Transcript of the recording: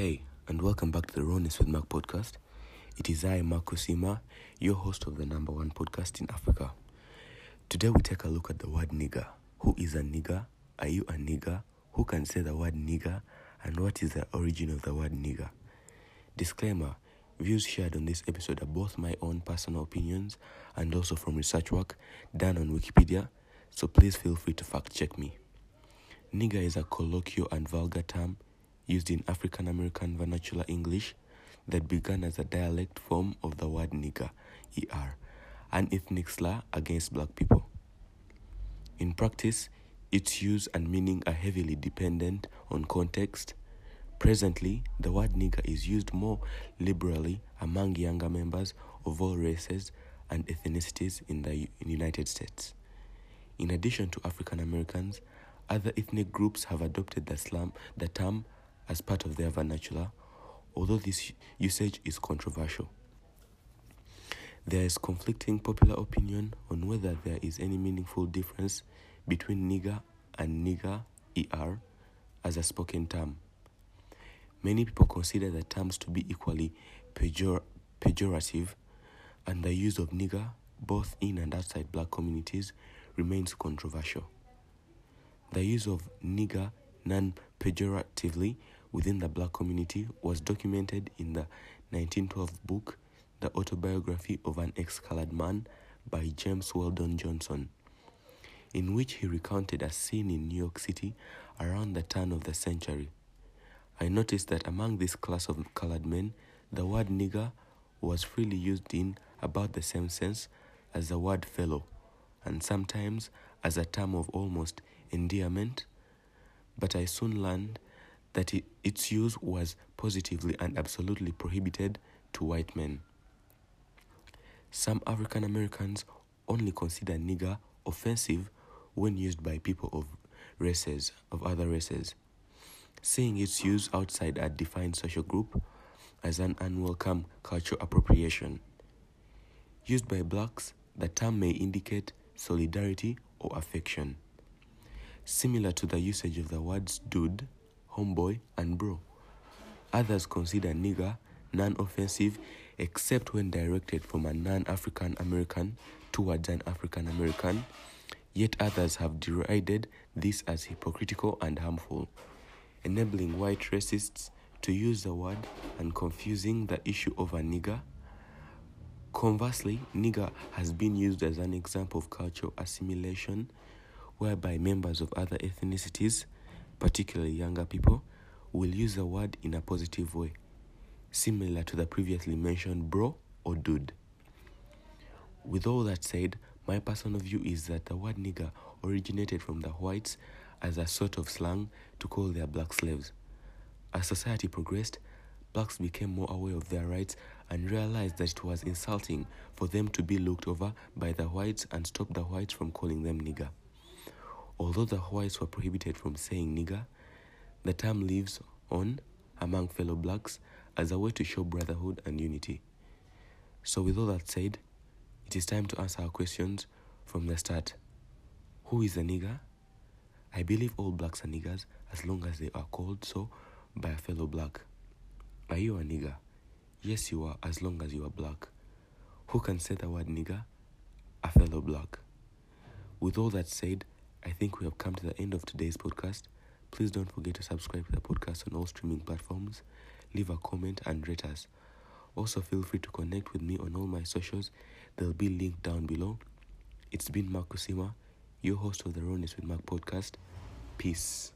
Hey, and welcome back to the Rawness with Mark podcast. It is I, Mark Osima, your host of the number one podcast in Africa. Today we take a look at the word nigger. Who is a nigger? Are you a nigger? Who can say the word nigger? And what is the origin of the word nigger? Disclaimer Views shared on this episode are both my own personal opinions and also from research work done on Wikipedia, so please feel free to fact check me. Nigga is a colloquial and vulgar term used in African American vernacular English that began as a dialect form of the word nigger, ER, an ethnic slur against black people. In practice, its use and meaning are heavily dependent on context. Presently, the word nigga is used more liberally among younger members of all races and ethnicities in the United States. In addition to African Americans, other ethnic groups have adopted the, slam, the term as part of their vernacular, although this usage is controversial. There is conflicting popular opinion on whether there is any meaningful difference between nigga and nigger er as a spoken term. Many people consider the terms to be equally pejor- pejorative, and the use of nigga, both in and outside black communities, remains controversial. The use of nigga non pejoratively within the black community was documented in the 1912 book, The Autobiography of an Ex Colored Man by James Weldon Johnson, in which he recounted a scene in New York City around the turn of the century. I noticed that among this class of colored men, the word nigger was freely used in about the same sense as the word fellow, and sometimes as a term of almost endearment. But I soon learned that it, its use was positively and absolutely prohibited to white men. Some African Americans only consider nigga offensive when used by people of races of other races, seeing its use outside a defined social group as an unwelcome cultural appropriation. Used by blacks, the term may indicate solidarity or affection, similar to the usage of the words dude homeboy, and bro. Others consider nigga non offensive except when directed from a non African American towards an African American, yet others have derided this as hypocritical and harmful, enabling white racists to use the word and confusing the issue of a nigger. Conversely, nigga has been used as an example of cultural assimilation, whereby members of other ethnicities particularly younger people, will use the word in a positive way, similar to the previously mentioned bro or dude. With all that said, my personal view is that the word nigger originated from the whites as a sort of slang to call their black slaves. As society progressed, blacks became more aware of their rights and realized that it was insulting for them to be looked over by the whites and stopped the whites from calling them nigger. Although the whites were prohibited from saying nigger, the term lives on among fellow blacks as a way to show brotherhood and unity. So, with all that said, it is time to answer our questions from the start. Who is a nigger? I believe all blacks are niggers as long as they are called so by a fellow black. Are you a nigger? Yes, you are, as long as you are black. Who can say the word nigger? A fellow black. With all that said, I think we have come to the end of today's podcast. Please don't forget to subscribe to the podcast on all streaming platforms, leave a comment, and rate us. Also, feel free to connect with me on all my socials, they'll be linked down below. It's been Mark Osima, your host of the Rawness with Mark podcast. Peace.